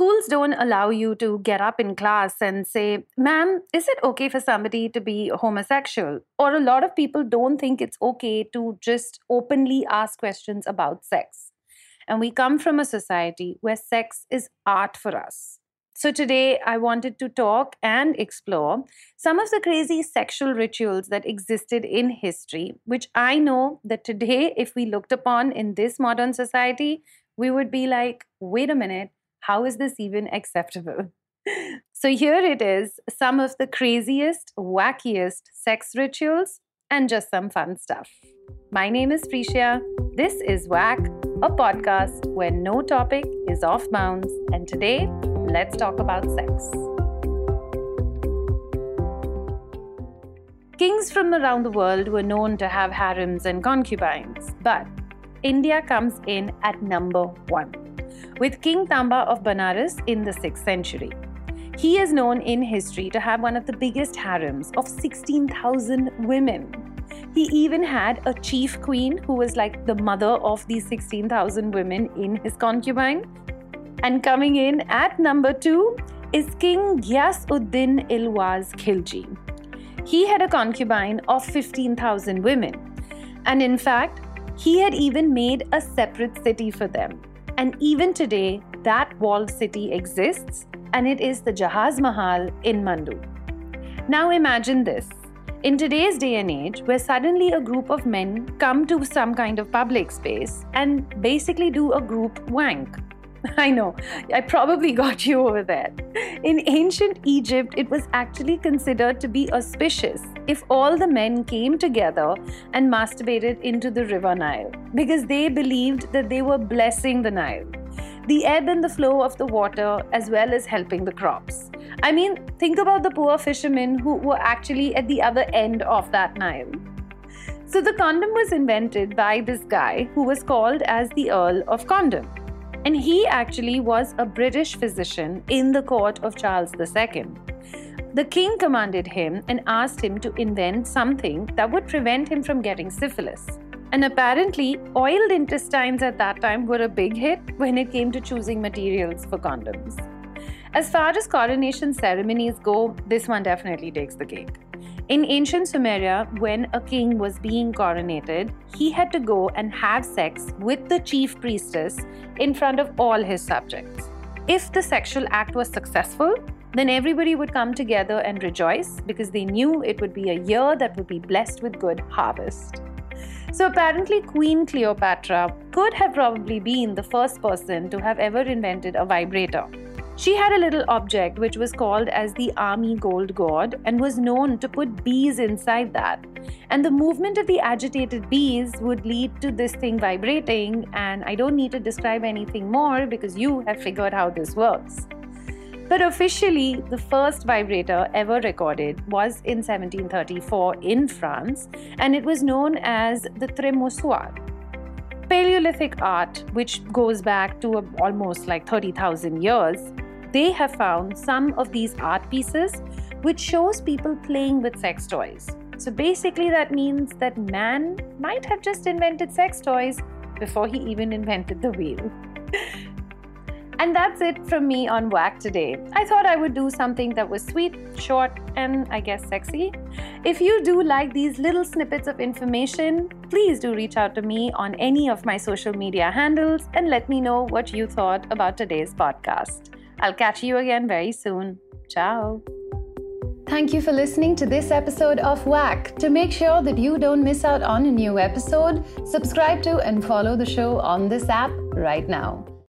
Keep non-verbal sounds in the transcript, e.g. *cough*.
schools don't allow you to get up in class and say, Ma'am, is it okay for somebody to be homosexual? Or a lot of people don't think it's okay to just openly ask questions about sex. And we come from a society where sex is art for us. So, today I wanted to talk and explore some of the crazy sexual rituals that existed in history, which I know that today, if we looked upon in this modern society, we would be like, wait a minute, how is this even acceptable? *laughs* so, here it is some of the craziest, wackiest sex rituals and just some fun stuff. My name is Prisha. This is Whack, a podcast where no topic is off bounds, and today, let's talk about sex. Kings from around the world were known to have harems and concubines, but India comes in at number one, with King Tamba of Banaras in the 6th century. He is known in history to have one of the biggest harems of 16,000 women. He even had a chief queen who was like the mother of these 16,000 women in his concubine, and coming in at number two is King Ghias-ud-Din Ilwaz Khilji. He had a concubine of 15,000 women. And in fact, he had even made a separate city for them. And even today, that walled city exists, and it is the Jahaz Mahal in Mandu. Now imagine this. In today's day and age, where suddenly a group of men come to some kind of public space and basically do a group wank *laughs* I know, I probably got you over there. In ancient Egypt, it was actually considered to be auspicious if all the men came together and masturbated into the river Nile because they believed that they were blessing the Nile, the ebb and the flow of the water, as well as helping the crops. I mean, think about the poor fishermen who were actually at the other end of that Nile. So the condom was invented by this guy who was called as the Earl of Condom. And he actually was a British physician in the court of Charles II. The king commanded him and asked him to invent something that would prevent him from getting syphilis. And apparently, oiled intestines at that time were a big hit when it came to choosing materials for condoms. As far as coronation ceremonies go, this one definitely takes the cake. In ancient Sumeria, when a king was being coronated, he had to go and have sex with the chief priestess in front of all his subjects. If the sexual act was successful, then everybody would come together and rejoice because they knew it would be a year that would be blessed with good harvest. So apparently, Queen Cleopatra could have probably been the first person to have ever invented a vibrator. She had a little object which was called as the army gold gourd and was known to put bees inside that. And the movement of the agitated bees would lead to this thing vibrating. And I don't need to describe anything more because you have figured how this works. But officially, the first vibrator ever recorded was in 1734 in France, and it was known as the tremoussoir. Paleolithic art, which goes back to almost like 30,000 years, they have found some of these art pieces which shows people playing with sex toys. So basically that means that man might have just invented sex toys before he even invented the wheel. *laughs* and that's it from me on Whack today. I thought I would do something that was sweet, short, and I guess sexy. If you do like these little snippets of information, please do reach out to me on any of my social media handles and let me know what you thought about today's podcast. I'll catch you again very soon. Ciao. Thank you for listening to this episode of Whack. To make sure that you don't miss out on a new episode, subscribe to and follow the show on this app right now.